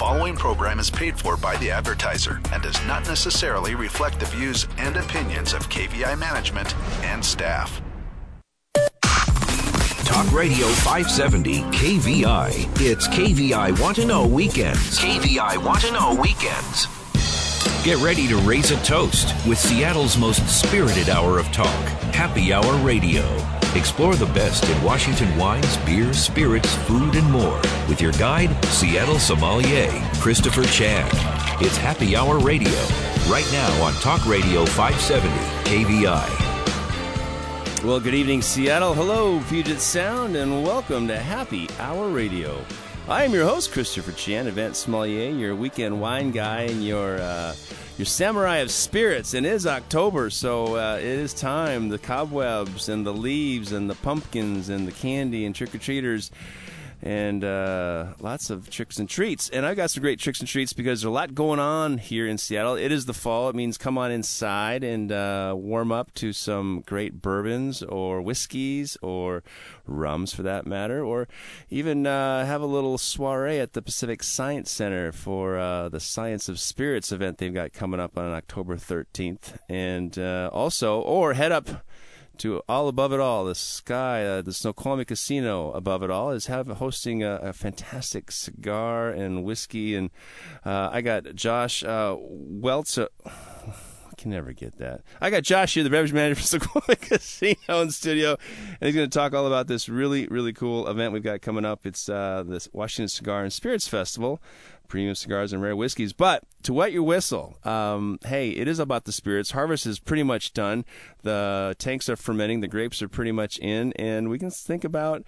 following program is paid for by the advertiser and does not necessarily reflect the views and opinions of KVI management and staff. Talk Radio 570 KVI. It's KVI Want to Know Weekends. KVI Want to Know Weekends. Get ready to raise a toast with Seattle's most spirited hour of talk, Happy Hour Radio. Explore the best in Washington wines, beers, spirits, food, and more with your guide, Seattle sommelier Christopher Chan. It's Happy Hour Radio right now on Talk Radio 570 KVI. Well, good evening, Seattle. Hello, Puget Sound, and welcome to Happy Hour Radio. I am your host, Christopher Chan, event sommelier, your weekend wine guy, and your uh, your samurai of spirits. And it is October, so uh, it is time. The cobwebs and the leaves and the pumpkins and the candy and trick or treaters and uh, lots of tricks and treats. And I've got some great tricks and treats because there's a lot going on here in Seattle. It is the fall. It means come on inside and uh, warm up to some great bourbons or whiskeys or rums for that matter, or even uh, have a little soiree at the Pacific Science Center for uh, the Science of Spirits event they've got coming up on October 13th. And uh, also, or head up to all above it all. The sky, uh, the Snoqualmie Casino above it all is have hosting a, a fantastic cigar and whiskey, and uh, I got Josh uh, Weltz. I can never get that. I got Josh here, the beverage manager for Snoqualmie Casino in studio, and he's going to talk all about this really, really cool event we've got coming up. It's uh, the Washington Cigar and Spirits Festival premium cigars and rare whiskeys. But to wet your whistle, um, hey, it is about the spirits. Harvest is pretty much done. The tanks are fermenting. The grapes are pretty much in, and we can think about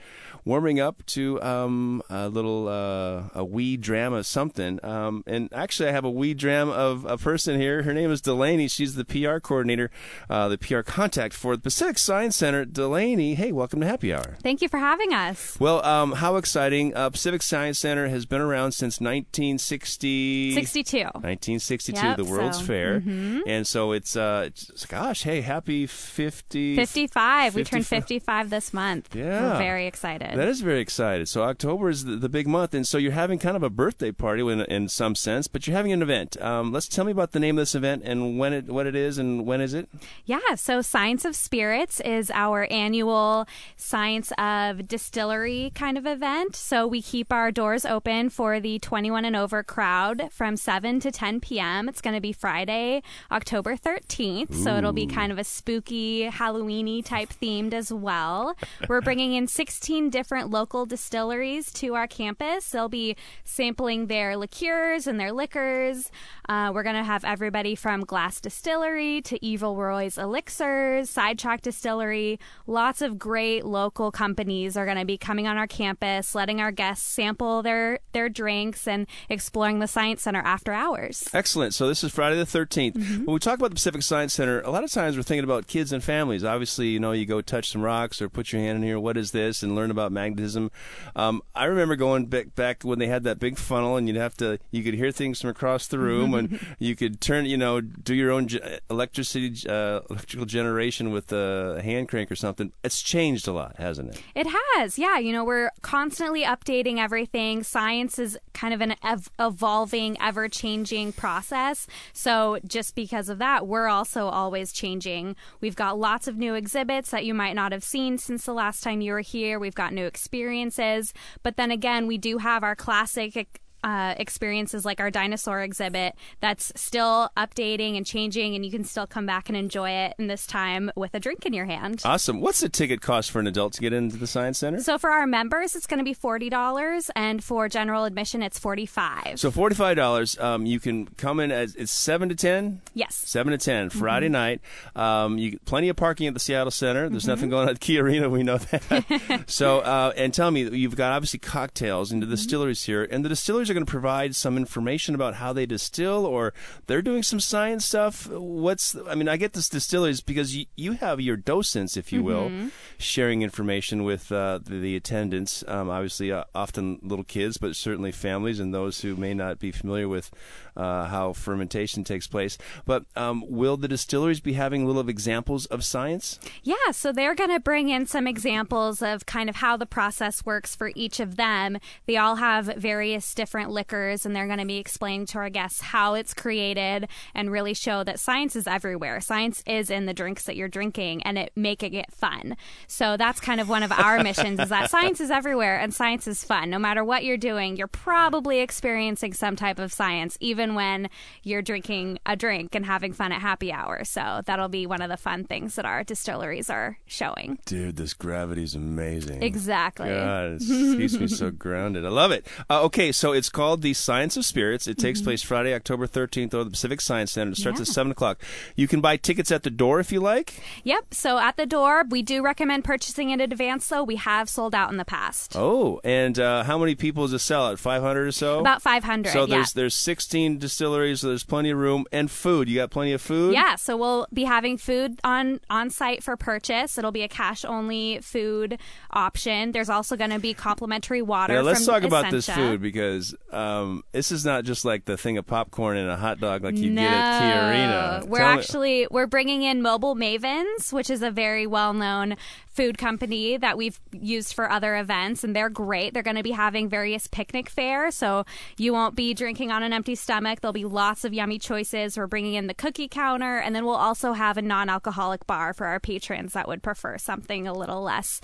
warming up to um, a little uh, a wee dram of something. Um, and actually, I have a wee dram of a person here. Her name is Delaney. She's the PR coordinator, uh, the PR contact for the Pacific Science Center. Delaney, hey, welcome to Happy Hour. Thank you for having us. Well, um, how exciting! Uh, Pacific Science Center has been around since 1960. 62. 1962, Yep, the World's so- Fair, mhm. and so it's, uh, it's gosh, hey, happy 50. 55. We turned 55. 55 this month. Yeah. We're very excited. That is very excited. So October is the, the big month, and so you're having kind of a birthday party in, in some sense, but you're having an event. Um, let's tell me about the name of this event and when it what it is and when is it? Yeah, so Science of Spirits is our annual Science of Distillery kind of event. So we keep our doors open for the 21 and over crowd from 7 to 10 p.m. It's going to be Friday, October 13th. So it'll be kind of a spooky, Halloweeny type themed as well. We're bringing in 16 different local distilleries to our campus. They'll be sampling their liqueurs and their liquors. Uh, we're going to have everybody from Glass Distillery to Evil Roy's Elixirs, Sidetrack Distillery. Lots of great local companies are going to be coming on our campus, letting our guests sample their, their drinks and exploring the Science Center after hours. Excellent. So this is Friday the 13th. Mm-hmm. When we talk about the Pacific Science Center, a lot of times we're thinking about kids and families. Obviously, you know, you go touch some rocks or put your hand in here. What is this? And learn about magnetism. Um, I remember going back back when they had that big funnel, and you'd have to you could hear things from across the room, and you could turn, you know, do your own electricity uh, electrical generation with a hand crank or something. It's changed a lot, hasn't it? It has, yeah. You know, we're constantly updating everything. Science is kind of an ev- evolving, ever changing process. So, just because of that, we're also always changing. We've got lots of new exhibits that you might not have seen since the last time you were here. We've got new experiences. But then again, we do have our classic uh, experiences like our dinosaur exhibit that's still updating and changing, and you can still come back and enjoy it in this time with a drink in your hand. Awesome. What's the ticket cost for an adult to get into the Science Center? So for our members, it's going to be forty dollars, and for general admission, it's forty-five. So forty-five dollars. Um, you can come in as it's seven to ten. yes, Seven to ten Friday Mm-hmm. night. Um, you plenty of parking at the Seattle Center. There's nothing going on at Key Arena. We know that. so uh, and tell me, you've got obviously cocktails into the Mm-hmm. distilleries here, and the distilleries are going to provide some information about how they distill, or they're doing some science stuff. What's I mean, I get this distilleries because you, you have your docents, if you will, Mm-hmm. sharing information with uh, the, the attendants. Um, obviously, uh, often little kids, but certainly families and those who may not be familiar with uh, how fermentation takes place. But um, will the distilleries be having a little of examples of science? yeah. So they're going to bring in some examples of kind of how the process works for each of them. They all have various different different liquors, and they're going to be explaining to our guests how it's created and really show that science is everywhere. Science is in the drinks that you're drinking, and it making it fun. So that's kind of one of our missions: is that science is everywhere and science is fun. No matter what you're doing, you're probably experiencing some type of science, even when you're drinking a drink and having fun at happy hour. So that'll be one of the fun things that our distilleries are showing. Dude, this gravity is amazing. Exactly. God, it keeps me so grounded. I love it. Uh, okay, so it's called the Science of Spirits. It takes place Friday, October 13th, at the Pacific Science Center. It starts Mm-hmm. Yeah. at 7 o'clock. You can buy tickets at the door if you like. Yep. So at the door, we do recommend purchasing in advance, though. We have sold out in the past. Oh, and uh, how many people does it sell at? 500 or so? About 500. So yeah. there's there's 16 distilleries, so there's plenty of room and food. You got plenty of food? Yeah, so we'll be having food on on site for purchase. It'll be a cash only food option. There's also going to be complimentary water. Yeah, let's talk about this food because um, this is not just like the thing of popcorn and a hot dog like you no, get at Key Arena. we're Tell me- actually we're bringing in Mobile Mavens, which is a very well known food company that we've used for other events, and they're great. They're going to be having various picnic fare, so you won't be drinking on an empty stomach. There'll be lots of yummy choices. We're bringing in the cookie counter, and then we'll also have a non alcoholic bar for our patrons that would prefer something a little less.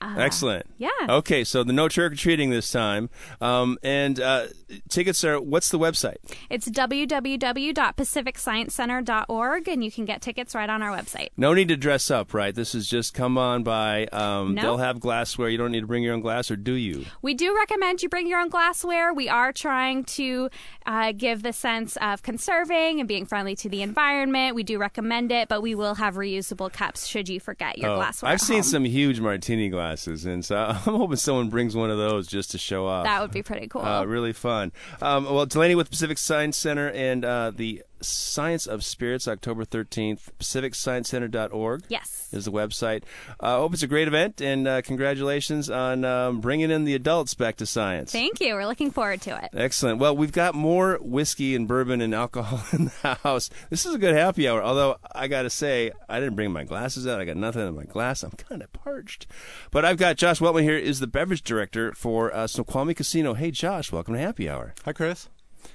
Uh, Excellent. Yeah. Okay, so the no trick or treating this time, um, and uh, tickets are. What's the website? It's www.pacificsciencecenter.org, and you can get tickets right on our website. No need to dress up, right? This is just come on by. Um, No. They'll have glassware. You don't need to bring your own glass, or do you? We do recommend you bring your own glassware. We are trying to uh, give the sense of conserving and being friendly to the environment. We do recommend it, but we will have reusable cups should you forget your Oh, glassware. I've seen home. some huge martini glasses, and so I'm hoping someone brings one of those just to show off. That would be pretty cool. Uh, really fun. Um, well, Delaney with Pacific Science Center and uh, the Science of Spirits, October 13th, pacificsciencecenter.org. yes. Is the website. I uh, hope it's a great event, and uh, congratulations on um, bringing in the adults back to science. Thank you. We're looking forward to it. Excellent. Well, we've got more whiskey and bourbon and alcohol in the house. This is a good happy hour. Although I got to say, I didn't bring my glasses out. I got nothing in my glass. I'm kind of parched. But I've got Josh Weltman here. Is the beverage director for uh, Snoqualmie Casino. Hey, Josh, welcome to Happy Hour. Hi, Chris.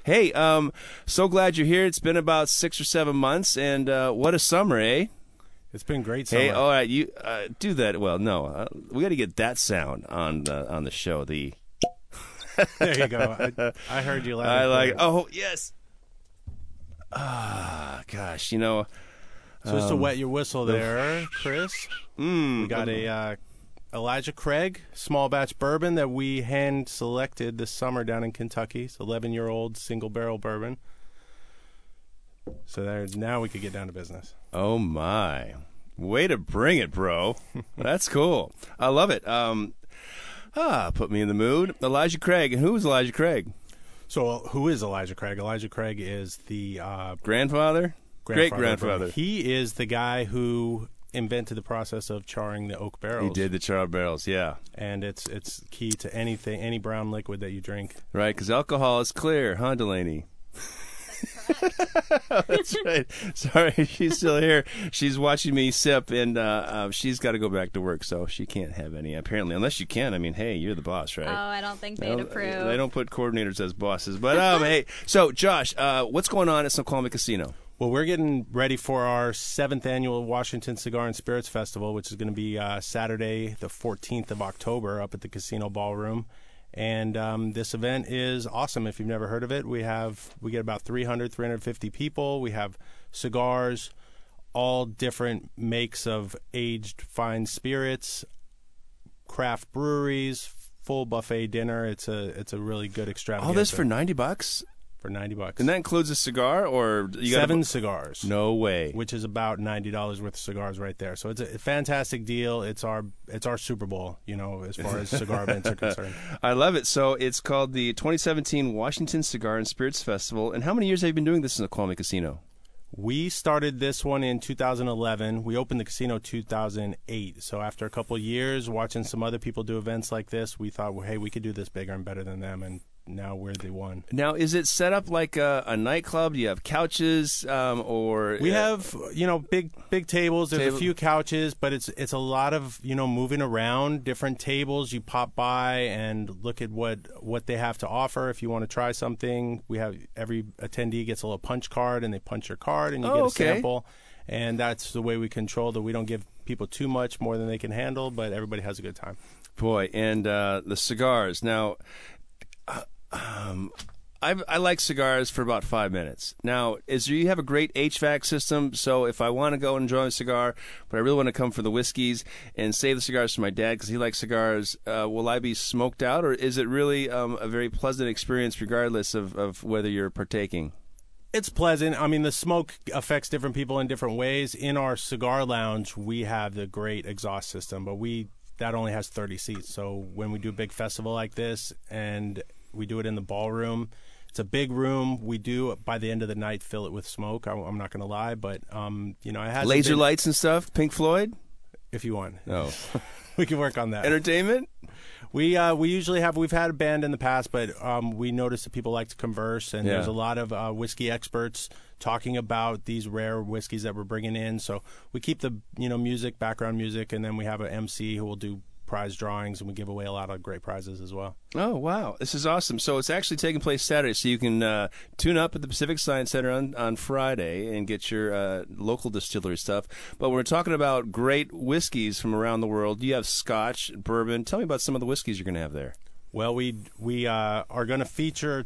Hey, um, so glad you're here. It's been about six or seven months, and uh, what a summer, eh? It's been great summer. Hey, all right, you uh, do that. Well, no, uh, we got to get that sound on the on the show. The there you go. I, I heard you. I like. Oh yes. Ah, gosh, you know. So just to um, wet your whistle there, Chris. Mm, We got a uh, Elijah Craig small batch bourbon that we hand selected this summer down in Kentucky. It's 11 year old single barrel bourbon. So there, now we could get down to business. Oh my! Way to bring it, bro. That's cool. I love it. Um, ah, put me in the mood. Elijah Craig. And who's Elijah Craig? So uh, who is Elijah Craig? Elijah Craig is the uh, Grandfather. Great grandfather. He is the guy who invented the process of charring the oak barrels. He did the charred barrels. Yeah. and it's it's key to anything, any brown liquid that you drink. Right, because alcohol is clear, huh, Delaney? That's right. Sorry, she's still here. She's watching me sip, and uh, uh, she's got to go back to work, so she can't have any. Apparently, unless you can. I mean, hey, you're the boss, right? Oh, I don't think They they'd don't- approve. They don't put coordinators as bosses, but um, hey. So, Josh, uh, what's going on at Snoqualmie Casino? Well, we're getting ready for our seventh annual Washington Cigar and Spirits Festival, which is going to be uh, Saturday, the 14th of October, up at the Casino Ballroom. And um, this event is awesome. If you've never heard of it, we have we get about 300, 350 people. We have cigars, all different makes of aged fine spirits, craft breweries, full buffet dinner. It's a it's a really good extravaganza. All this for ninety bucks, for 90 bucks. and that includes a cigar, or you gotta Seven cigars. No way. which is about ninety dollars worth of cigars right there. So it's a fantastic deal. It's our it's our Super Bowl, you know, as far as cigar events are concerned. I love it. So it's called the 2017 Washington Cigar and Spirits Festival. And how many years have you been doing this in the Snoqualmie Casino? We started this one in 2011. We opened the casino 2008. So after a couple of years watching some other people do events like this, we thought, well, hey, we could do this bigger and better than them, and now we're the one. Now, is it set up like a, a nightclub? Do you have couches, um, or We uh, have you know big big tables. There's Table- a few couches, but it's it's a lot of you know moving around different tables. You pop by and look at what what they have to offer. If you want to try something, we have every attendee gets a little punch card, and they punch your card, and you Oh, get a okay. sample. And that's the way we control that. We don't give people too much more than they can handle, but everybody has a good time. boy, and uh, the cigars. Now, um, I, I like cigars for about five minutes. Now, is you have a great HVAC system? So if I want to go and enjoy a cigar, but I really want to come for the whiskeys and save the cigars for my dad because he likes cigars, uh, will I be smoked out, or is it really um, a very pleasant experience regardless of, of whether you're partaking? It's pleasant. I mean, the smoke affects different people in different ways. In our cigar lounge, we have the great exhaust system, but we that only has 30 seats. So when we do a big festival like this and we do it in the ballroom, it's a big room. We do by the end of the night fill it with smoke. I, I'm not going to lie, but um, you know, I has Laser lights and stuff? Pink Floyd? if you want. No. We can work on that. Entertainment? We uh, we usually have we've had a band in the past, but um, we notice that people like to converse, and Yeah. there's a lot of uh, whiskey experts talking about these rare whiskeys that we're bringing in. So we keep the you know music, background music, and then we have an MC who will do prize drawings, and we give away a lot of great prizes as well. Oh wow, this is awesome! So it's actually taking place Saturday, so you can uh, tune up at the Pacific Science Center on, on Friday and get your uh, local distillery stuff. But we're talking about great whiskeys from around the world. You have Scotch, bourbon. Tell me about some of the whiskeys you're going to have there. Well, we we uh, are going to feature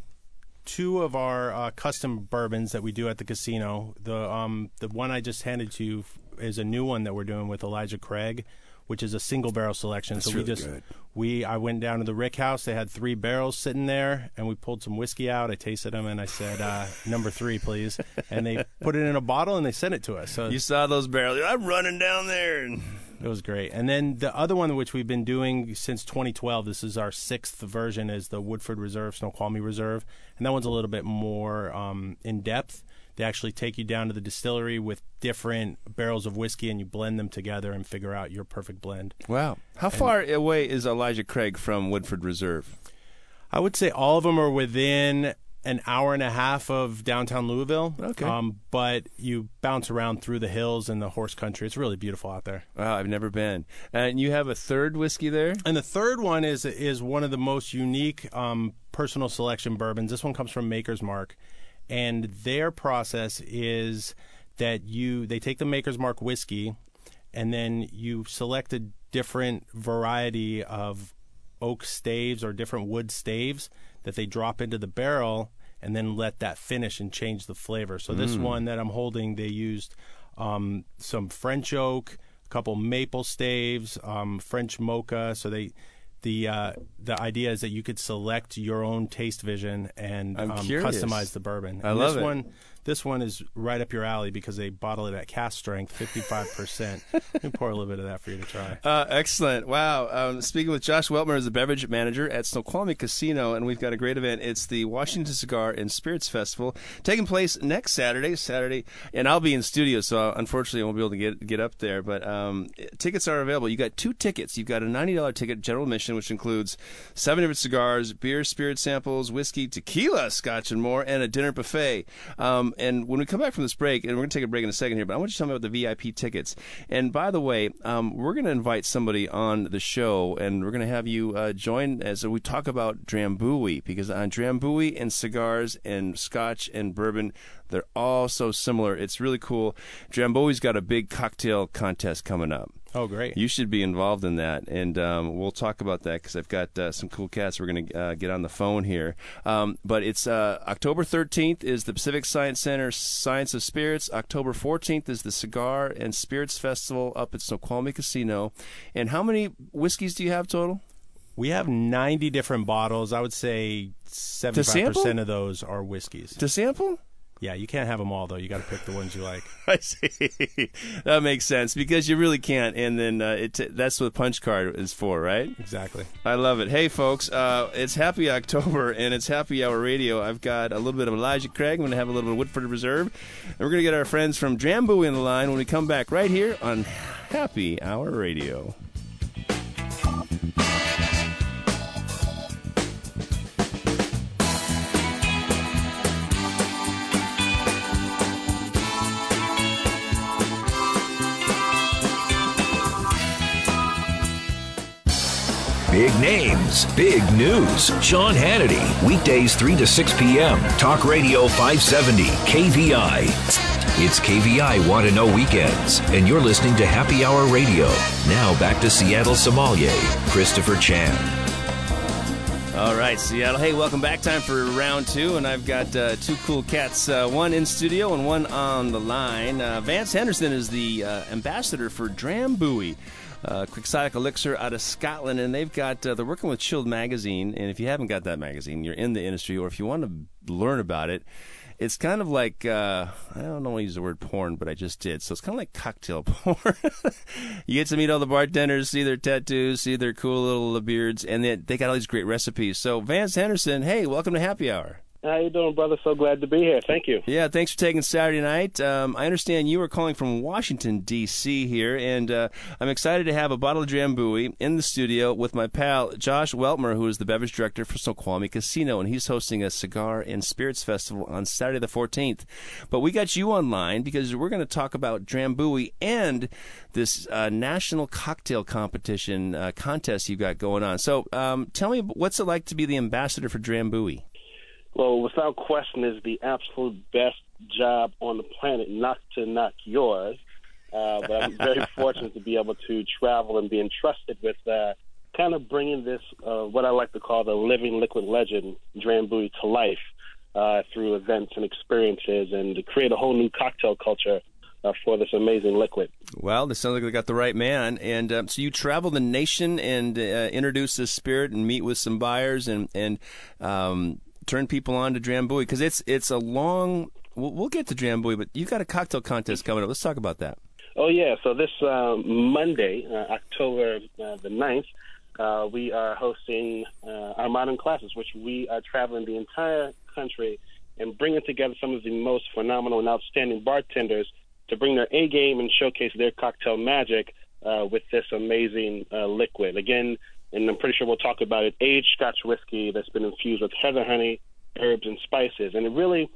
two of our uh, custom bourbons that we do at the casino. The um the one I just handed to you is a new one that we're doing with Elijah Craig, which is a single barrel selection. so we really just good. we I went down to the Rick House. They had three barrels sitting there, and we pulled some whiskey out. I tasted them, and I said, uh, "Number three, please." And they put it in a bottle and they sent it to us. So You saw those barrels. I'm running down there. And... it was great. And then the other one, which we've been doing since 2012, this is our sixth version, is the Woodford Reserve, Snoqualmie Reserve. And that one's a little bit more um, in depth. They actually take you down to the distillery with different barrels of whiskey and you blend them together and figure out your perfect blend. Wow, how far away is Elijah Craig from Woodford Reserve? I would say all of them are within an hour and a half of downtown Louisville. Okay. Um, but you bounce around through the hills and the horse country. It's really beautiful out there. Wow, I've never been. And you have a third whiskey there. And the third one is is one of the most unique um, personal selection bourbons. This one comes from Maker's Mark, and their process is that you they take the Maker's Mark whiskey, and then you select a different variety of oak staves or different wood staves that they drop into the barrel and then let that finish and change the flavor. So this one that I'm holding, they used um, some French oak, a couple maple staves, um, French mocha. So they the uh, the idea is that you could select your own taste vision and um, customize the bourbon. I And love this it. one. This one is right up your alley because they bottle it at cask strength, 55%. Let me pour a little bit of that for you to try. Uh, excellent. Wow. Um, speaking with Josh Weltmer as the beverage manager at Snoqualmie Casino, and we've got a great event. It's the Washington Cigar and Spirits Festival taking place next Saturday. Saturday, and I'll be in studio, so unfortunately I won't be able to get get up there. But um, tickets are available. You got two tickets. You've got a ninety dollar ticket, general admission, which includes seven different cigars, beer, spirit samples, whiskey, tequila, scotch, and more, and a dinner buffet. Um, and when we come back from this break, and we're going to take a break in a second here, but I want you to tell me about the VIP tickets. And by the way, um, we're going to invite somebody on the show, and we're going to have you uh, join as we talk about Drambuie, because on Drambuie and cigars and scotch and bourbon, they're all so similar. It's really cool. Drambuie's got a big cocktail contest coming up. Oh, great. You should be involved in that, and um, we'll talk about that because I've got uh, some cool cats. We're going to uh, get on the phone here, um, but it's uh, October 13th is the Pacific Science Center Science of Spirits. October 14th is the Cigar and Spirits Festival up at Snoqualmie Casino. And how many whiskeys do you have total? We have 90 different bottles. I would say 75% of those are whiskeys. To sample? Yeah, you can't have them all, though. You got to pick the ones you like. I see. that makes sense because you really can't. And then uh, it that's what Punch Card is for, right? Exactly. I love it. Hey, folks, uh, it's Happy October and it's Happy Hour Radio. I've got a little bit of Elijah Craig. I'm going to have a little bit of Woodford Reserve. And we're going to get our friends from Drambuie in the line when we come back right here on Happy Hour Radio. Big names, big news. Sean Hannity, weekdays 3 to 6 p.m. Talk Radio 570, KVI. It's KVI Want to Know Weekends, and you're listening to Happy Hour Radio. Now back to Seattle sommelier, Christopher Chan. All right, Seattle. Hey, welcome back. Time for round two, and I've got uh, two cool cats, uh, one in studio and one on the line. Uh, Vance Henderson is the uh, ambassador for Drambuie uh, Quixotic Elixir out of Scotland, and they've got uh, they're working with Chilled Magazine. And if you haven't got that magazine, you're in the industry, or if you want to learn about it, it's kind of like uh, I don't know to use the word porn, but I just did. So it's kind of like cocktail porn. you get to meet all the bartenders, see their tattoos, see their cool little beards, and they, they got all these great recipes. So Vance Henderson, hey, welcome to Happy Hour. How you doing, brother? So glad to be here. Thank you. Yeah, thanks for taking Saturday night. Um, I understand you are calling from Washington D.C. here, and uh, I'm excited to have a bottle of Drambuie in the studio with my pal Josh Weltmer, who is the beverage director for Snoqualmie Casino, and he's hosting a cigar and spirits festival on Saturday the 14th. But we got you online because we're going to talk about Drambuie and this uh, national cocktail competition uh, contest you've got going on. So, um, tell me, what's it like to be the ambassador for Drambuie? Well, without question, is the absolute best job on the planet, not to knock yours. Uh, but I'm very fortunate to be able to travel and be entrusted with uh, kind of bringing this, uh, what I like to call the living liquid legend, Drambuie, to life uh, through events and experiences and to create a whole new cocktail culture uh, for this amazing liquid. Well, this sounds like they got the right man. And um, so you travel the nation and uh, introduce this spirit and meet with some buyers and and um, turn people on to Drambuie because it's it's a long. We'll, we'll get to Drambuie, but you've got a cocktail contest coming up. Let's talk about that. Oh yeah, so this uh, Monday, uh, October uh, the 9th, uh, we are hosting uh, our modern classes, which we are traveling the entire country and bringing together some of the most phenomenal and outstanding bartenders to bring their A game and showcase their cocktail magic uh, with this amazing uh, liquid. Again, and I'm pretty sure we'll talk about it, aged Scotch whiskey that's been infused with heather honey, herbs, and spices. And it really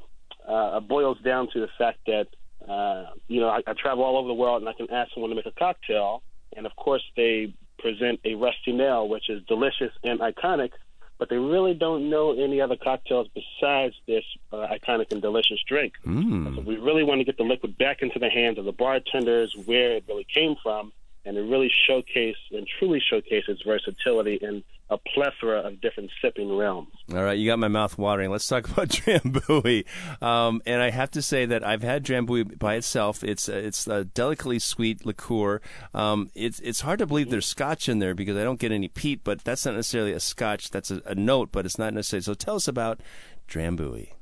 uh, boils down to the fact that, uh, you know, I, I travel all over the world and I can ask someone to make a cocktail, and of course they present a rusty nail, which is delicious and iconic, but they really don't know any other cocktails besides this uh, iconic and delicious drink. Mm. So we really want to get the liquid back into the hands of the bartenders where it really came from and it really showcased and truly showcased its versatility in a plethora of different sipping realms. All right, you got my mouth watering. Let's talk about Drambuie. Um, and I have to say that I've had Drambuie by itself. It's uh, it's a delicately sweet liqueur. Um, it's it's hard to believe there's Scotch in there because I don't get any peat, but that's not necessarily a Scotch. That's a, a note, but it's not necessarily. So tell us about Drambuie.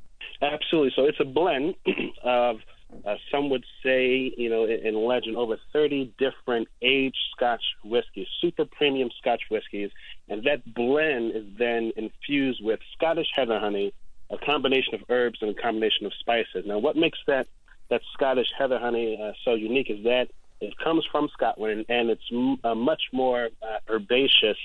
Absolutely. So it's a blend of uh, some would say, you know, in, in legend, over 30 different aged Scotch whiskies, super premium Scotch whiskies, and that blend is then infused with Scottish heather honey, a combination of herbs and a combination of spices. Now, what makes that that Scottish heather honey uh, so unique is that it comes from Scotland and it's m- a much more uh, herbaceous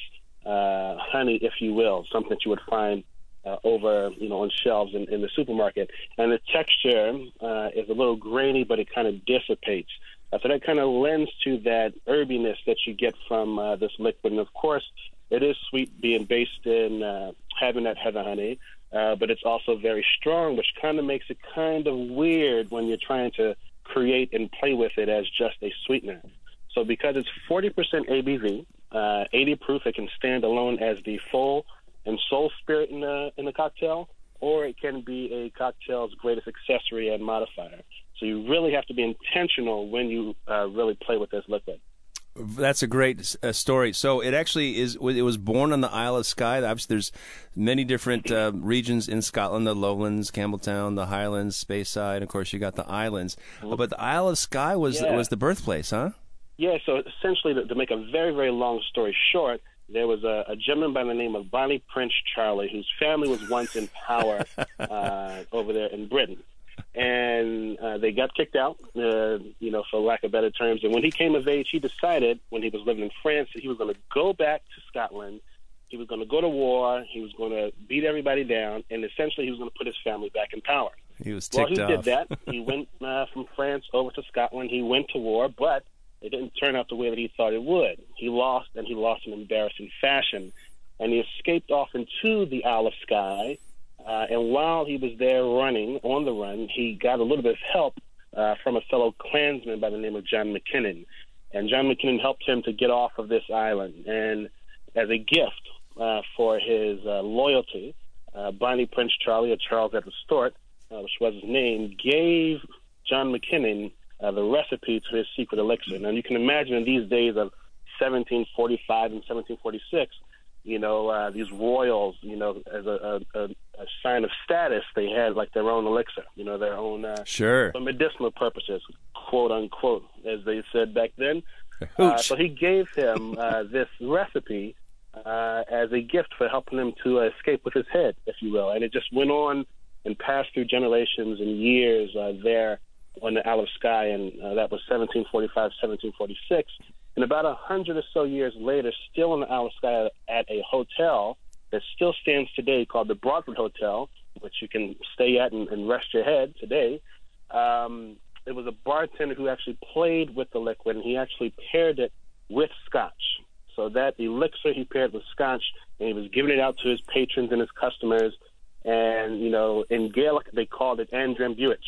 uh, honey, if you will, something that you would find uh, over, you know, on shelves in, in the supermarket. And the texture uh, is a little grainy, but it kind of dissipates. Uh, so that kind of lends to that herbiness that you get from uh, this liquid. And of course, it is sweet being based in uh, having that heather honey, uh, but it's also very strong, which kind of makes it kind of weird when you're trying to create and play with it as just a sweetener. So because it's 40% ABV, uh, 80 proof, it can stand alone as the full and soul spirit in the in the cocktail, or it can be a cocktail's greatest accessory and modifier. So you really have to be intentional when you uh, really play with this liquid. That's a great uh, story. So it actually is. It was born on the Isle of Skye. Obviously, there's many different uh, regions in Scotland: the Lowlands, Campbeltown, the Highlands, Speyside. Of course, you got the islands. Mm-hmm. But the Isle of Skye was yeah. was the birthplace, huh? Yeah. So essentially, to, to make a very very long story short, there was a, a gentleman by the name of Bonnie Prince Charlie, whose family was once in power uh, over there in Britain. And uh, they got kicked out, uh, you know, for lack of better terms. And when he came of age, he decided, when he was living in France, that he was going to go back to Scotland. He was going to go to war. He was going to beat everybody down, and essentially, he was going to put his family back in power. He was ticked well, he off. did that. he went uh, from France over to Scotland. He went to war, but it didn't turn out the way that he thought it would. He lost, and he lost in embarrassing fashion. and he escaped off into the Isle of Skye. Uh, and while he was there running on the run, he got a little bit of help uh, from a fellow clansman by the name of John Mackinnon. And John Mackinnon helped him to get off of this island. And as a gift uh, for his uh, loyalty, uh, Bonnie Prince Charlie, or Charles Edward Stuart, uh, which was his name, gave John Mackinnon uh, the recipe to his secret elixir. And you can imagine in these days of 1745 and 1746, you know, uh, these royals, you know, as a, a, a sign of status, they had like their own elixir, you know, their own uh, sure for medicinal purposes, quote unquote, as they said back then. Uh, so he gave him uh, this recipe uh, as a gift for helping him to escape with his head, if you will, and it just went on and passed through generations and years uh, there on the Isle of Skye, and uh, that was 1745, 1746. And about a hundred or so years later, still on the Isle of Skye at a hotel that still stands today called the Broadford Hotel, which you can stay at and, and rest your head today. Um, it was a bartender who actually played with the liquid, and he actually paired it with scotch. So that elixir he paired with scotch, and he was giving it out to his patrons and his customers. And you know, in Gaelic they called it Andrambuich.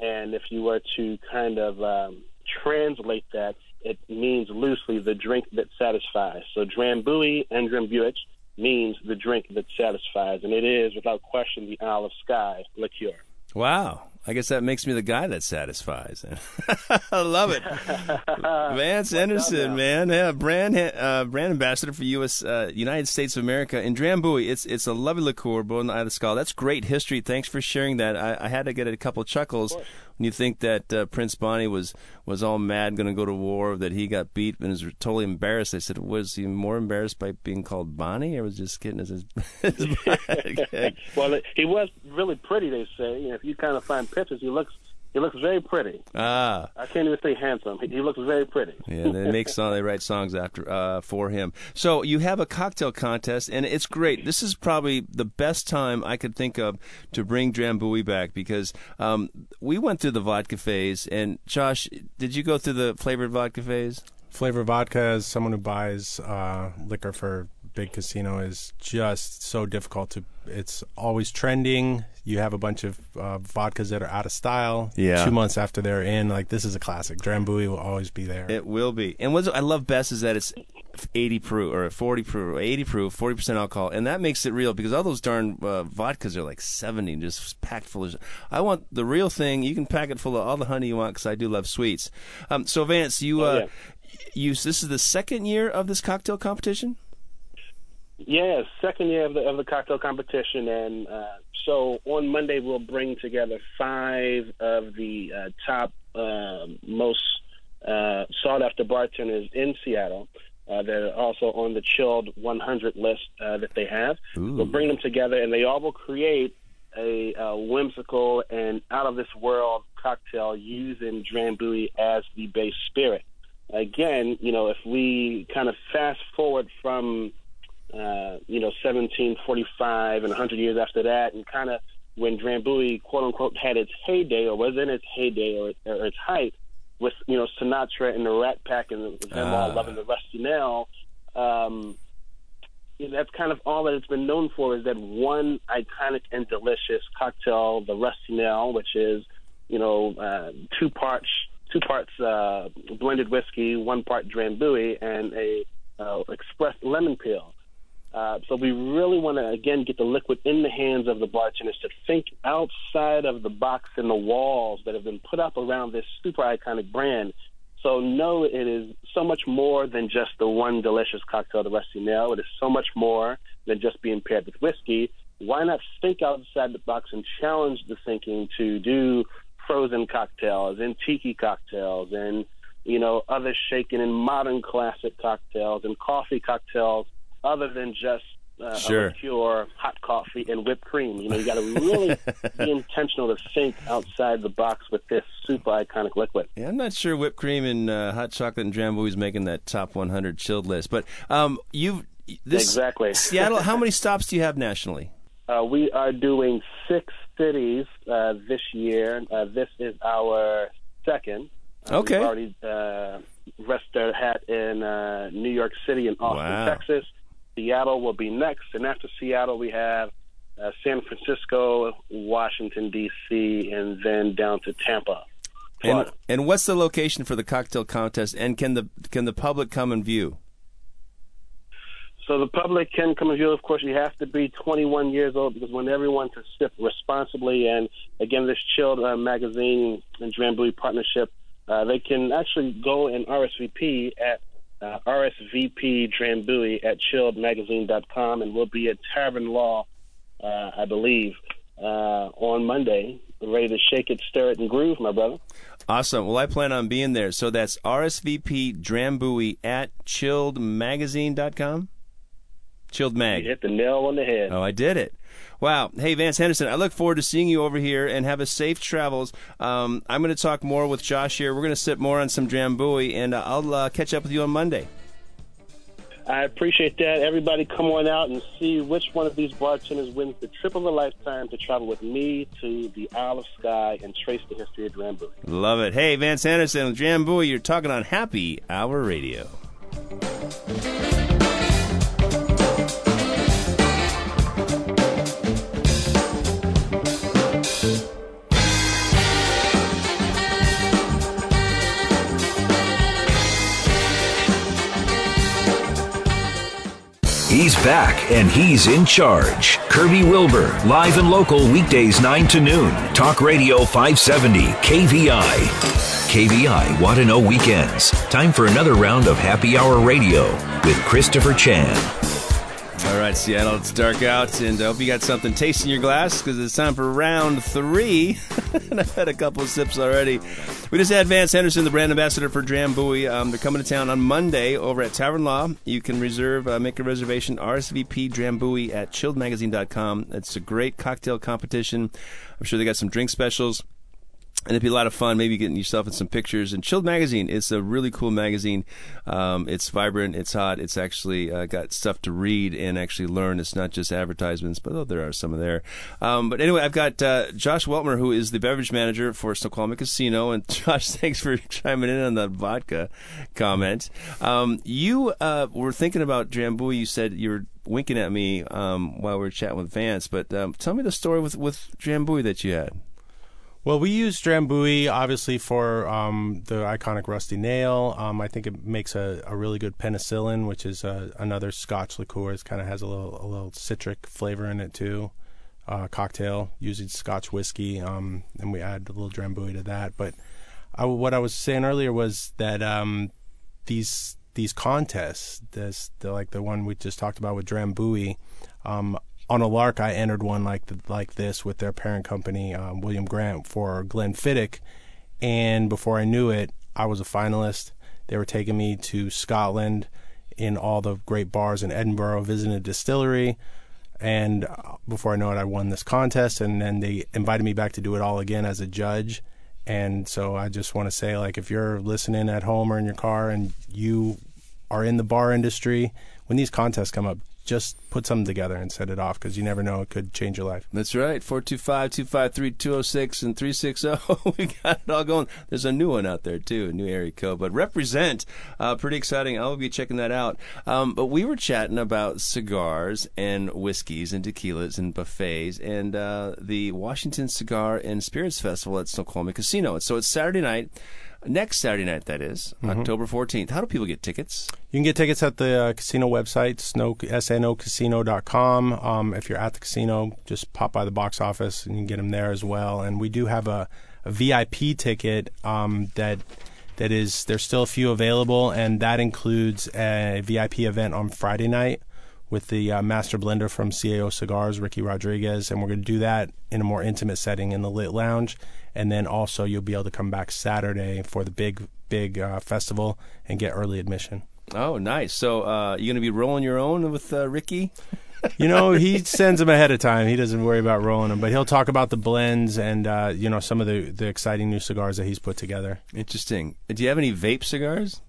And if you were to kind of um, translate that, it means loosely the drink that satisfies. So Drambuie and Drambuich means the drink that satisfies, and it is without question the Isle of Skye liqueur. Wow. I guess that makes me the guy that satisfies. I love it. Vance Henderson, man, yeah, brand uh, brand ambassador for U.S. Uh, United States of America in Drambuie. It's it's a lovely liqueur, born in the Isle of Skye. That's great history. Thanks for sharing that. I, I had to get a couple chuckles when you think that uh, Prince Bonnie was was all mad, going to go to war, that he got beat and was totally embarrassed. I said, was he more embarrassed by being called Bonnie, or was just getting his? his well, he was really pretty. They say. If you kind of find pictures, he looks he looks very pretty. Ah, I can't even say handsome. He, he looks very pretty. yeah, they make song, they write songs after uh, for him. So you have a cocktail contest, and it's great. This is probably the best time I could think of to bring Drambuie back because um, we went through the vodka phase. And Josh, did you go through the flavored vodka phase? Flavored vodka, is someone who buys uh, liquor for big casino, is just so difficult to. It's always trending. You have a bunch of uh, vodkas that are out of style. Yeah. Two months after they're in, like this is a classic. Drambuie will always be there. It will be. And what I love best is that it's 80 proof or 40 proof, or 80 proof, 40% alcohol, and that makes it real because all those darn uh, vodkas are like 70, just packed full of. I want the real thing. You can pack it full of all the honey you want because I do love sweets. Um, so Vance, you, Oh, uh, yeah. you, this is the second year of this cocktail competition. Yeah, second year of the of the cocktail competition, and uh, so on Monday we'll bring together five of the uh, top uh, most uh, sought after bartenders in Seattle. Uh, that are also on the chilled 100 list uh, that they have. We'll bring them together, and they all will create a, uh whimsical and out of this world cocktail using Drambuie as the base spirit. Again, you know, if we kind of fast forward from uh, you know, 1745 and 100 years after that, and kind of when Drambuie, quote unquote, had its heyday or was in its heyday or, or its height with, you know, Sinatra and the Rat Pack and them all loving the Rusty Nail. Um, you know, that's kind of all that it's been known for is that one iconic and delicious cocktail, the Rusty Nail, which is, you know, uh, two parts two parts uh, blended whiskey, one part Drambuie, and a uh, expressed lemon peel. Uh, so we really want to again get the liquid in the hands of the bartenders to think outside of the box and the walls that have been put up around this super iconic brand. So know it is so much more than just the one delicious cocktail, the Rusty Nail. It is so much more than just being paired with whiskey. Why not think outside the box and challenge the thinking to do frozen cocktails and tiki cocktails and you know other shaken and modern classic cocktails and coffee cocktails other than just uh, Sure. a liqueur, hot coffee, and whipped cream. You know, you got to really be intentional to think outside the box with this super iconic liquid. Yeah, I'm not sure whipped cream and uh, hot chocolate and Drambuie is making that top 100 chilled list, but um, you this Exactly. Seattle. How many stops do you have nationally? Uh, we are doing six cities uh, this year. Uh, this is our second. Uh, Okay. We've already uh, rested our hat in uh, New York City and Austin, Wow. Texas. Seattle will be next, and after Seattle, we have uh, San Francisco, Washington D.C., and then down to Tampa. And, and what's the location for the cocktail contest? And can the can the public come and view? So the public can come and view. Of course, you have to be 21 years old because when everyone to sip responsibly, and again, this Chilled uh, magazine and Drambuie partnership, uh, they can actually go and RSVP at uh, RSVP Drambuie at chilledmagazine.com, and we'll be at Tavern Law, uh, I believe, uh, on Monday, ready to shake it, stir it, and groove, my brother. Awesome. Well, I plan on being there. So that's RSVP Drambuie at chilledmagazine.com? Chilled Mag. You hit the nail on the head. Oh, I did it. Wow. Hey, Vance Henderson, I look forward to seeing you over here and have a safe travels. Um, I'm going to talk more with Josh here. We're going to sip more on some Drambuie, and uh, I'll uh, catch up with you on Monday. I appreciate that. Everybody come on out and see which one of these bartenders wins the trip of a lifetime to travel with me to the Isle of Skye and trace the history of Drambuie. Love it. Hey, Vance Anderson, Drambuie, you're talking on Happy Hour Radio. He's back and he's in charge. Kirby Wilbur, live and local weekdays 9 to noon. Talk Radio 570, KVI. KVI Know Weekends. Time for another round of Happy Hour Radio with Christopher Chan. All right, Seattle, it's dark out, and I hope you got something tasty in your glass because it's time for round three. and I've had a couple sips already. We just had Vance Henderson, the brand ambassador for Drambuie. Um, they're coming to town on Monday over at Tavern Law. You can reserve, uh, make a reservation, RSVP Drambuie at chilledmagazine.com. It's a great cocktail competition. I'm sure they got some drink specials and it'd be a lot of fun. Maybe getting yourself in some pictures. And Chilled Magazine it's a really cool magazine. Um, it's vibrant. It's hot. It's actually uh, got stuff to read and actually learn. It's not just advertisements, but oh, there are some of there. Um, but anyway, I've got uh, Josh Weltmer, who is the beverage manager for Snoqualmie Casino. And Josh, thanks for chiming in on the vodka comment. Um, you uh, were thinking about Drambuie. You said you were winking at me um, while we were chatting with Vance. But um, tell me the story with with Drambuie that you had. Well, we use Drambuie obviously for um, the iconic Rusty Nail. Um, I think it makes a, a really good penicillin, which is uh, another Scotch liqueur. It kind of has a little a little citric flavor in it too. Uh, cocktail using Scotch whiskey, um, and we add a little Drambuie to that. But I, what I was saying earlier was that um, these these contests, this the, like the one we just talked about with Drambuie, um, on a lark, I entered one like the, like this with their parent company, um, William Grant, for Glenfiddich, and before I knew it, I was a finalist. They were taking me to Scotland in all the great bars in Edinburgh, visiting a distillery, and uh, before I know it, I won this contest, and then they invited me back to do it all again as a judge. And so I just want to say, like, if you're listening at home or in your car and you are in the bar industry, when these contests come up, just put something together and set it off because you never know it could change your life. That's right. 425-253-206 and 360. we got it all going. There's a new one out there too, a new area code. But represent, uh, pretty exciting. I'll be checking that out. Um, but we were chatting about cigars and whiskeys and tequilas and buffets and uh, the Washington Cigar and Spirits Festival at Snoqualmie Casino. So it's Saturday night. Next Saturday night, that is, Mm-hmm. October 14th. How do people get tickets? You can get tickets at the uh, casino website, snow, snocasino.com. Um, if you're at the casino, just pop by the box office and you can get them there as well. And we do have a, a VIP ticket um, that that is there's still a few available, and that includes a VIP event on Friday night with the uh, master blender from CAO Cigars, Ricky Rodriguez, and we're going to do that in a more intimate setting in the lit lounge. And then also you'll be able to come back Saturday for the big big uh, festival and get early admission. Oh, nice. So uh, you going to be rolling your own with uh, Ricky? You know, he sends them ahead of time. He doesn't worry about rolling them, but he'll talk about the blends and uh, you know some of the the exciting new cigars that he's put together. Interesting. Do you have any vape cigars?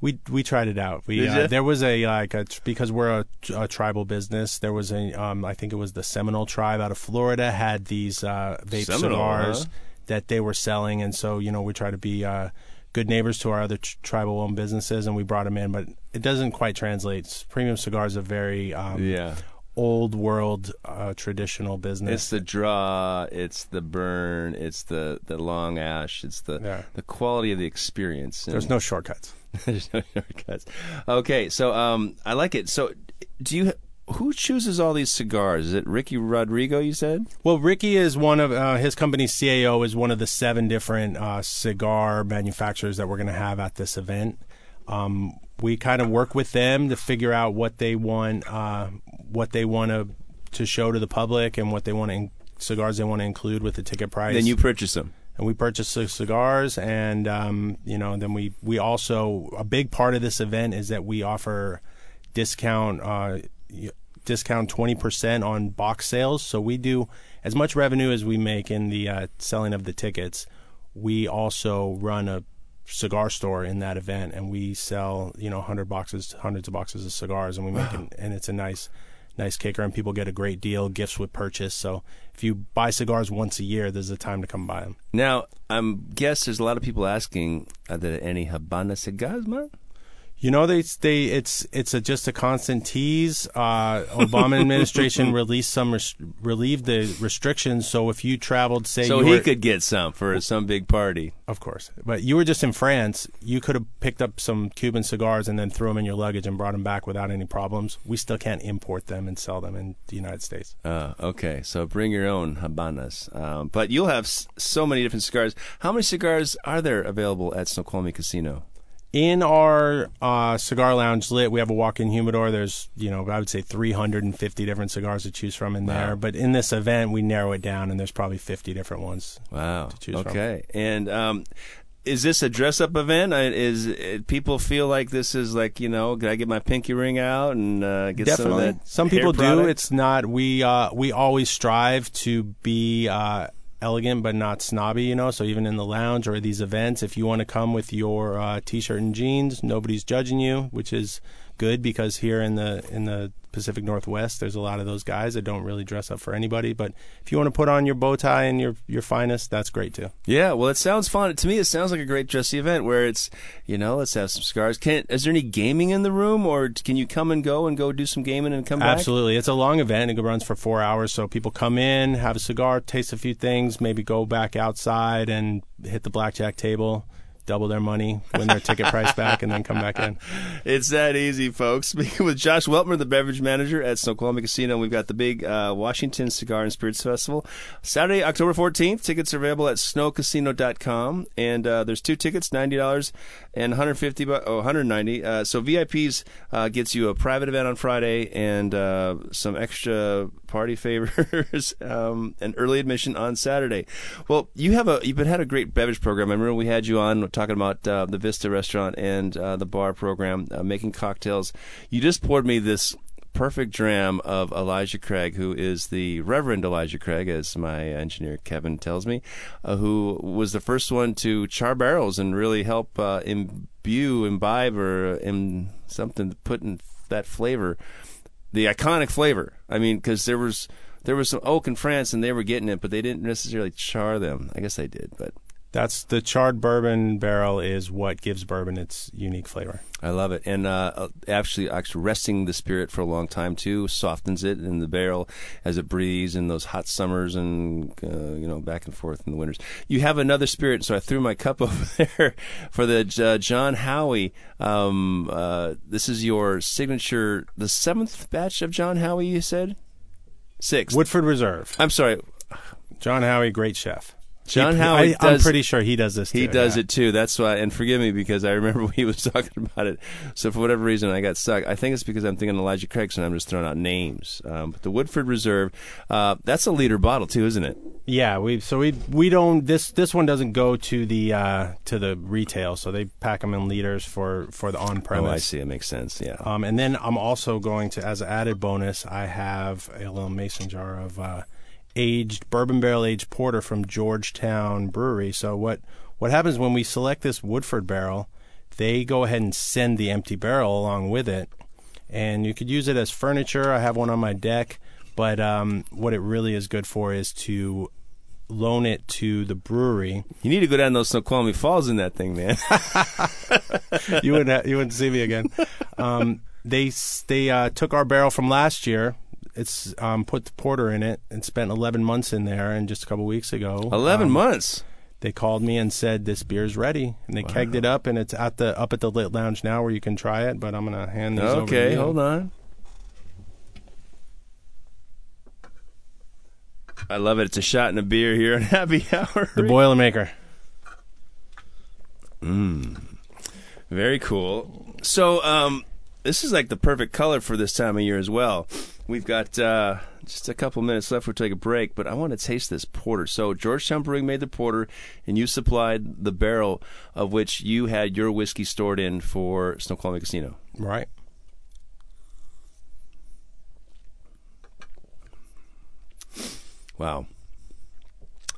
We we tried it out. We uh, there was a like a, because we're a, a tribal business. There was a um, I think it was the Seminole tribe out of Florida had these uh, vape Seminole, cigars huh? That they were selling, and so you know we try to be uh, good neighbors to our other tr- tribal owned businesses, and we brought them in. But it doesn't quite translate. Premium cigars are very um, Yeah. old world uh, traditional business. It's the draw, it's the burn, it's the, the long ash, it's the Yeah. the quality of the experience. There's no shortcuts. There's no shortcuts. Okay, so um, I like it. So, do you? Who chooses all these cigars? Is it Ricky Rodrigo? You said. Well, Ricky is one of uh, his company's CAO is one of the seven different uh, cigar manufacturers that we're going to have at this event. Um, we kind of work with them to figure out what they want, uh, what they want to to show to the public, and what they want to in- cigars they want to include with the ticket price. Then you purchase them. and we purchase the cigars, and um, you know, then we we also a big part of this event is that we offer discount uh, discount twenty percent on box sales. So we do as much revenue as we make in the uh, selling of the tickets. We also run a cigar store in that event, and we sell you know hundred boxes, hundreds of boxes of cigars, and we make an, and it's a nice. Nice kicker, and people get a great deal, gifts with purchase. So, if you buy cigars once a year, there's a time to come buy them. Now, I'm guess there's a lot of people asking are there any Habana cigars, man? You know, they they it's it's a, just a constant tease. Uh, Obama administration released some res- relieved the restrictions. So if you traveled, say, So you he were- could get some for some big party. of course, but you were just in France, you could have picked up some Cuban cigars and then threw them in your luggage and brought them back without any problems. We still can't import them and sell them in the United States. Uh, okay, so bring your own Habanas. Um, but you'll have s- so many different cigars. How many cigars are there available at Snoqualmie Casino? In our uh, cigar lounge lit, we have a walk-in humidor. There's, you know, I would say 350 different cigars to choose from in there. But in this event, we narrow it down, and there's probably 50 different ones. Wow. to choose from. okay. And um, is this a dress-up event? Uh, Is uh, people feel like this is like you know? Can I get my pinky ring out and uh, get some of that? Some people do. product? It's not. We uh, we always strive to be uh, elegant but not snobby. You know. So even in the lounge or these events, if you want to come with your uh, t-shirt and jeans, nobody's judging you, which is good because here in the in the Pacific Northwest, there's a lot of those guys that don't really dress up for anybody. But if you want to put on your bow tie and your your finest, that's great too. Yeah, well, it sounds fun. To me, it sounds like a great dressy event where it's, you know, let's have some cigars. Can is there any gaming in the room, or can you come and go and go do some gaming and come back? Absolutely. It's a long event. It runs for four hours. So people come in, have a cigar, taste a few things, maybe go back outside and hit the blackjack table, double their money, win their ticket price back, and then come back in. It's that easy, folks. Speaking with Josh Weltmer, the beverage manager at Snoqualmie Casino, we've got the big uh, Washington Cigar and Spirits Festival. Saturday, October 14th. Tickets are available at snocasino.com. And uh, there's two tickets, $90 and 150 bu- oh, 190 uh, So VIPs uh, gets you a private event on Friday and uh, some extra party favors um, and early admission on Saturday. Well, you have a you've been had a great beverage program. I remember we had you on talking about uh, the Vista restaurant and uh, the bar program, uh, making cocktails. You just poured me this perfect dram of Elijah Craig, who is the Reverend Elijah Craig, as my engineer Kevin tells me, uh, who was the first one to char barrels and really help uh, imbue, imbibe, or in something to put in that flavor, the iconic flavor. I mean, because there was there was some oak in France and they were getting it, but they didn't necessarily char them. I guess they did, but That's the charred bourbon barrel is what gives bourbon its unique flavor. I love it, and uh, actually, actually resting the spirit for a long time too softens it in the barrel as it breathes in those hot summers and uh, you know back and forth in the winters. You have another spirit, so I threw my cup over there for the uh, John Howie. Um, uh, this is your signature, the seventh batch of John Howie. You said six Woodford Reserve. I'm sorry, John Howie, great chef. John He- Howie. I, I'm pretty sure he does this. Too, he does yeah. it too. That's why, and forgive me because I remember he was talking about it. So for whatever reason, I got stuck. I think it's because I'm thinking Elijah Craig's, and I'm just throwing out names. Um, but the Woodford Reserve, uh, that's a liter bottle too, isn't it? Yeah, we so we we don't this this one doesn't go to the uh, to the retail, so they pack them in liters for for the on premise. Oh, I see. It makes sense. Yeah. Um, and then I'm also going to, as an added bonus, I have a little mason jar of uh, aged bourbon barrel aged porter from Georgetown Brewery. So what what happens when we select this Woodford barrel? They go ahead and send the empty barrel along with it, and you could use it as furniture. I have one on my deck, but um, what it really is good for is to loan it to the brewery. You need to go down those Snoqualmie Falls in that thing, man. you wouldn't ha- you wouldn't see me again. Um, they they uh, took our barrel from last year. It's um, put the porter in it and spent 11 months in there. And just a couple weeks ago, 11 um, months. they called me and said this beer's ready, and they kegged it up, and it's at the up at the lit lounge now where you can try it. But I'm gonna hand these over. to Okay, hold on. I love it. It's a shot in a beer here on Happy Hour. The Boilermaker. Mmm. Very cool. So, um, this is like the perfect color for this time of year as well. We've got uh, just a couple minutes left. We'll take a break, but I want to taste this porter. So, Georgetown Brewing made the porter, and you supplied the barrel of which you had your whiskey stored in for Snoqualmie Casino. Right. Wow.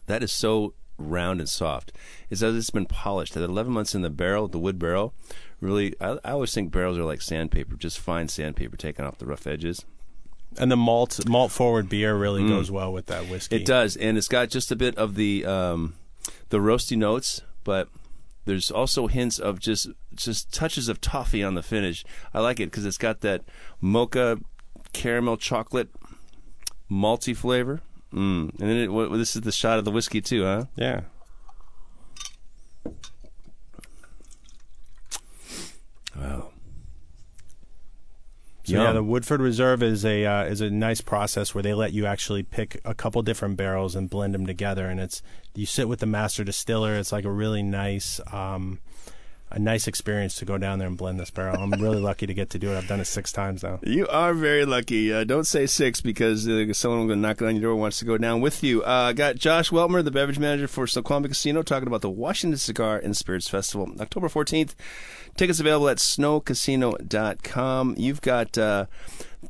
That is so round and soft. It's as it's been polished. That 11 months in the barrel, the wood barrel, really, I, I always think barrels are like sandpaper, just fine sandpaper taking off the rough edges. And the malt malt forward beer really goes well with that whiskey. Mm. It does, and it's got just a bit of the um, the roasty notes, but there's also hints of just just touches of toffee on the finish. I like it because it's got that mocha caramel chocolate malty flavor. Mm. And then it, what, this is the shot of the whiskey too, huh? Yeah. Wow. So yeah, the Woodford Reserve is a uh, is a nice process where they let you actually pick a couple different barrels and blend them together, and it's you sit with the master distiller. It's like a really nice um, a nice experience to go down there and blend this barrel. I'm really lucky to get to do it. I've done it six times now. You are very lucky. Uh, don't say six because uh, someone to knock on your door wants to go down with you. Uh, got Josh Weltmer, the beverage manager for Snoqualmie Casino, talking about the Washington Cigar and Spirits Festival, October 14th. Tickets available at snocasino.com. You've got uh,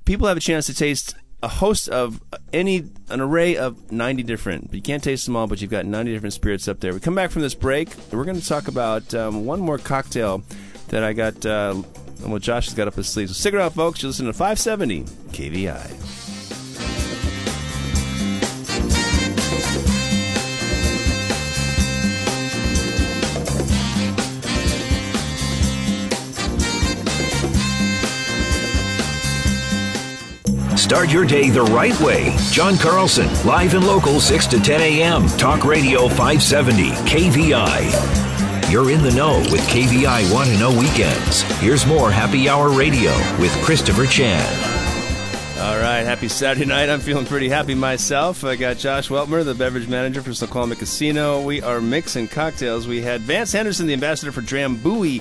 people have a chance to taste a host of any an array of 90 different you can't taste them all but you've got 90 different spirits up there. We come back from this break we're going to talk about um, one more cocktail that i got uh, well josh has got up his sleeve. So stick around folks. You're listening to 570 kvi Start your day the right way. John Carlson, live and local, 6 to 10 a.m. Talk Radio 570, KVI. You're in the know with KVI Want to Know Weekends. Here's more Happy Hour Radio with Christopher Chan. all right happy saturday night i'm feeling pretty happy myself i got josh weltmer the beverage manager for snoqualmie casino we are mixing cocktails we had vance henderson the ambassador for drambuie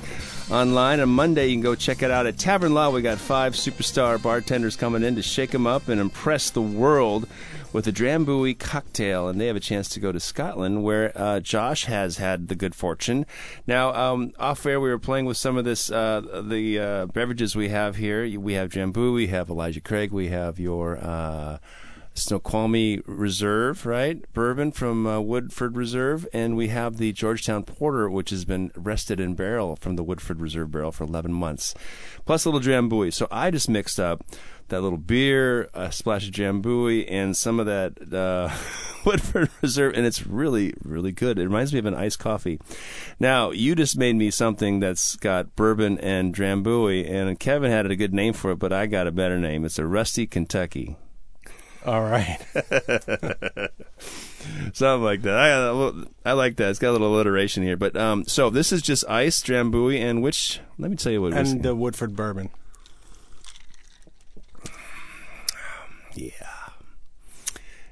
online on monday you can go check it out at tavern law we got five superstar bartenders coming in to shake them up and impress the world with a Drambuie cocktail, and they have a chance to go to Scotland, where uh, Josh has had the good fortune. Now, um, off air, we were playing with some of this, uh, the uh, beverages we have here. We have Drambuie, we have Elijah Craig, we have your uh, Snoqualmie Reserve, right? Bourbon from uh, Woodford Reserve, and we have the Georgetown Porter, which has been rested in barrel from the Woodford Reserve barrel for 11 months, plus a little Drambuie. So I just mixed up that little beer, a splash of Drambuie, and some of that uh, Woodford Reserve, and it's really, really good. It reminds me of an iced coffee. Now, you just made me something that's got bourbon and Drambuie, and Kevin had a good name for it, but I got a better name. It's a Rusty Kentucky. All right. Something like that. I I like that. It's got a little alliteration here. But um, so this is just ice, Drambuie, and which? Let me tell you what. it is. and the Woodford bourbon. yeah,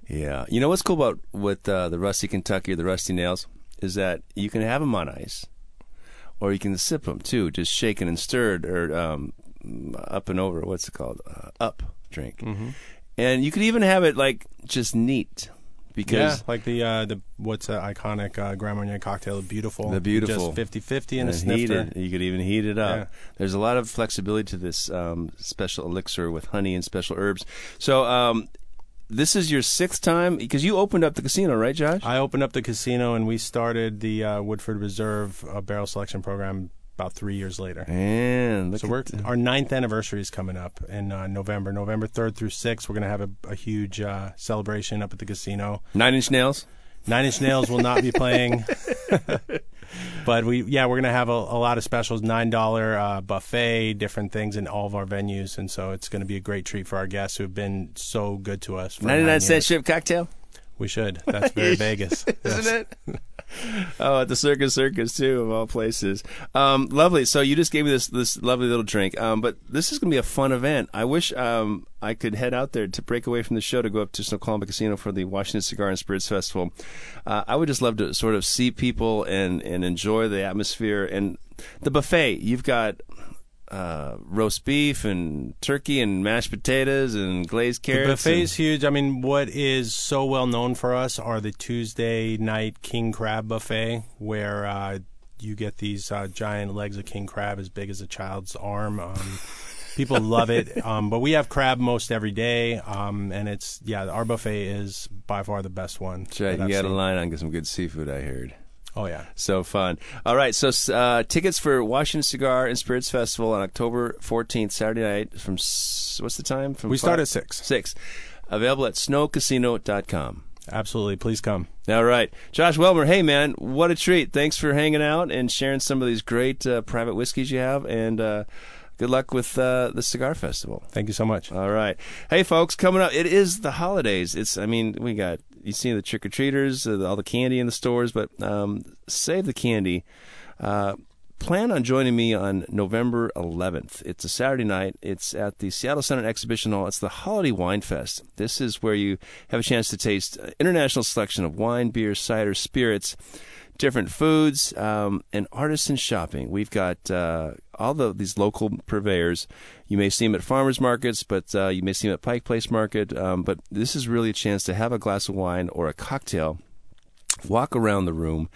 yeah. You know what's cool about with uh, the Rusty Kentucky or the Rusty Nails is that you can have them on ice, or you can sip them too, just shaken and stirred, or um, up and over. What's it called? Uh, up drink. Mm-hmm. And you could even have it like just neat because Yeah, like the uh, the what's that iconic uh, Grand Marnier cocktail, beautiful. The beautiful. just 50-50 and a and heat snifter. it. You could even heat it up. Yeah. There's a lot of flexibility to this um, special elixir with honey and special herbs. So um, this is your sixth time because you opened up the casino, right, Josh? I opened up the casino and we started the uh, Woodford Reserve uh, barrel selection program about three years later. and So we're our ninth anniversary is coming up in uh, November, November third through sixth. We're gonna have a, a huge uh, celebration up at the casino. nine inch nails. Nine Inch Nails will not be playing. but we, yeah, we're gonna have a, a lot of specials, nine dollar uh, buffet, different things in all of our venues, and so it's gonna be a great treat for our guests who have been so good to us. For 99 nine cent ship cocktail? We should. That's very Vegas, Isn't it? oh, at the Circus Circus too, of all places. Um, lovely. So you just gave me this this lovely little drink. Um, but this is going to be a fun event. I wish um, I could head out there to break away from the show to go up to Snoqualmie Casino for the Washington Cigar and Spirits Festival. Uh, I would just love to sort of see people and and enjoy the atmosphere and the buffet. You've got. Uh, roast beef and turkey and mashed potatoes and glazed The carrots. buffet's huge. I mean, what is so well known for us are the Tuesday night king crab buffet, where uh, you get these uh, giant legs of king crab as big as a child's arm. Um, people love it, um, but we have crab most every day, um, and it's yeah, our buffet is by far the best one. That's right. You got a line on get some good seafood. I heard. Oh yeah, So fun. All right. So uh, tickets for Washington Cigar and Spirits Festival on October 14th, Saturday night from s- what's the time? From we start at six. six. Available at snocasino.com. Absolutely, please come. All right. Josh Weltmer, hey man, what a treat. Thanks for hanging out and sharing some of these great uh, private whiskeys you have and uh, good luck with uh, the cigar festival. Thank you so much. All right. Hey, folks, coming up, it is the holidays. It's, I mean, we got, you see the trick or treaters, uh, all the candy in the stores, but um, save the candy. Uh, plan on joining me on November 11th. It's a Saturday night. It's at the Seattle Center Exhibition Hall. It's the Holiday Wine Fest. This is where you have a chance to taste uh, international selection of wine, beer, cider, spirits different foods um, and artisan shopping. We've got uh, all the these local purveyors. You may see them at farmers markets, but uh, you may see them at Pike Place Market. Um, but this is really a chance to have a glass of wine or a cocktail, walk around the room,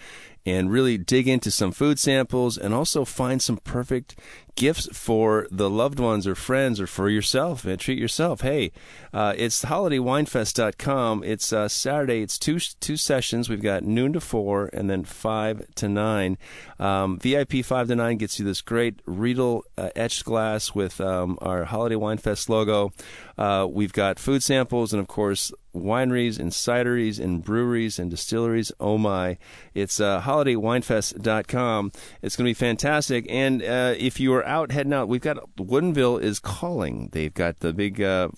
and really dig into some food samples and also find some perfect gifts for the loved ones or friends or for yourself and treat yourself. Hey, uh, it's holidaywinefest.com. It's uh, Saturday. It's two two sessions. We've got noon to four and then five to nine. Um, VIP five to nine gets you this great Riedel uh, etched glass with um, our Holiday Wine Fest logo. Uh, we've got food samples and of course wineries and cideries and breweries and distilleries. Oh my! It's uh, holidaywinefest.com. It's going to be fantastic. And uh, if you are out heading out, we've got Woodinville is calling. They've got the big uh,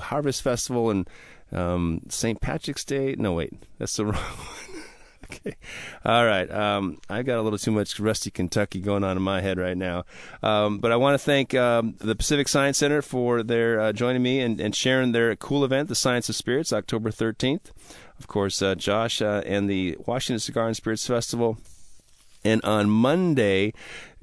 Harvest Festival and um, St. Patrick's Day. No, wait, that's the wrong one. okay. All right. Um, I got a little too much rusty Kentucky going on in my head right now. Um, but I want to thank um, the Pacific Science Center for their uh, joining me and, and sharing their cool event, the Science of Spirits, October 13th. Of course, uh, Josh uh, and the Washington Cigar and Spirits Festival. And on Monday,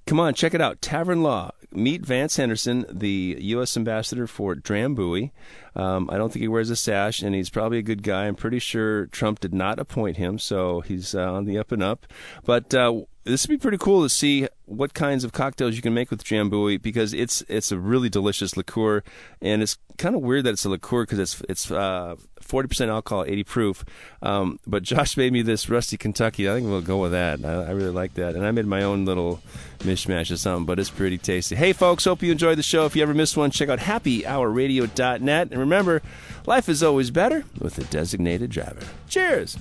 come on, check it out. Tavern Law. Meet Vance Henderson, the U.S. ambassador for Drambuie. Um, I don't think he wears a sash, and he's probably a good guy. I'm pretty sure Trump did not appoint him, so he's uh, on the up and up. But uh, this would be pretty cool to see what kinds of cocktails you can make with Drambuie because it's it's a really delicious liqueur, and it's kind of weird that it's a liqueur because it's it's uh, 40% alcohol, 80 proof. Um, but Josh made me this Rusty Kentucky. I think we'll go with that. I, I really like that, and I made my own little mishmash or something, but it's pretty tasty. Hey, folks, hope you enjoyed the show. If you ever missed one, check out happyhourradio.net, and remember, life is always better with a designated driver. Cheers.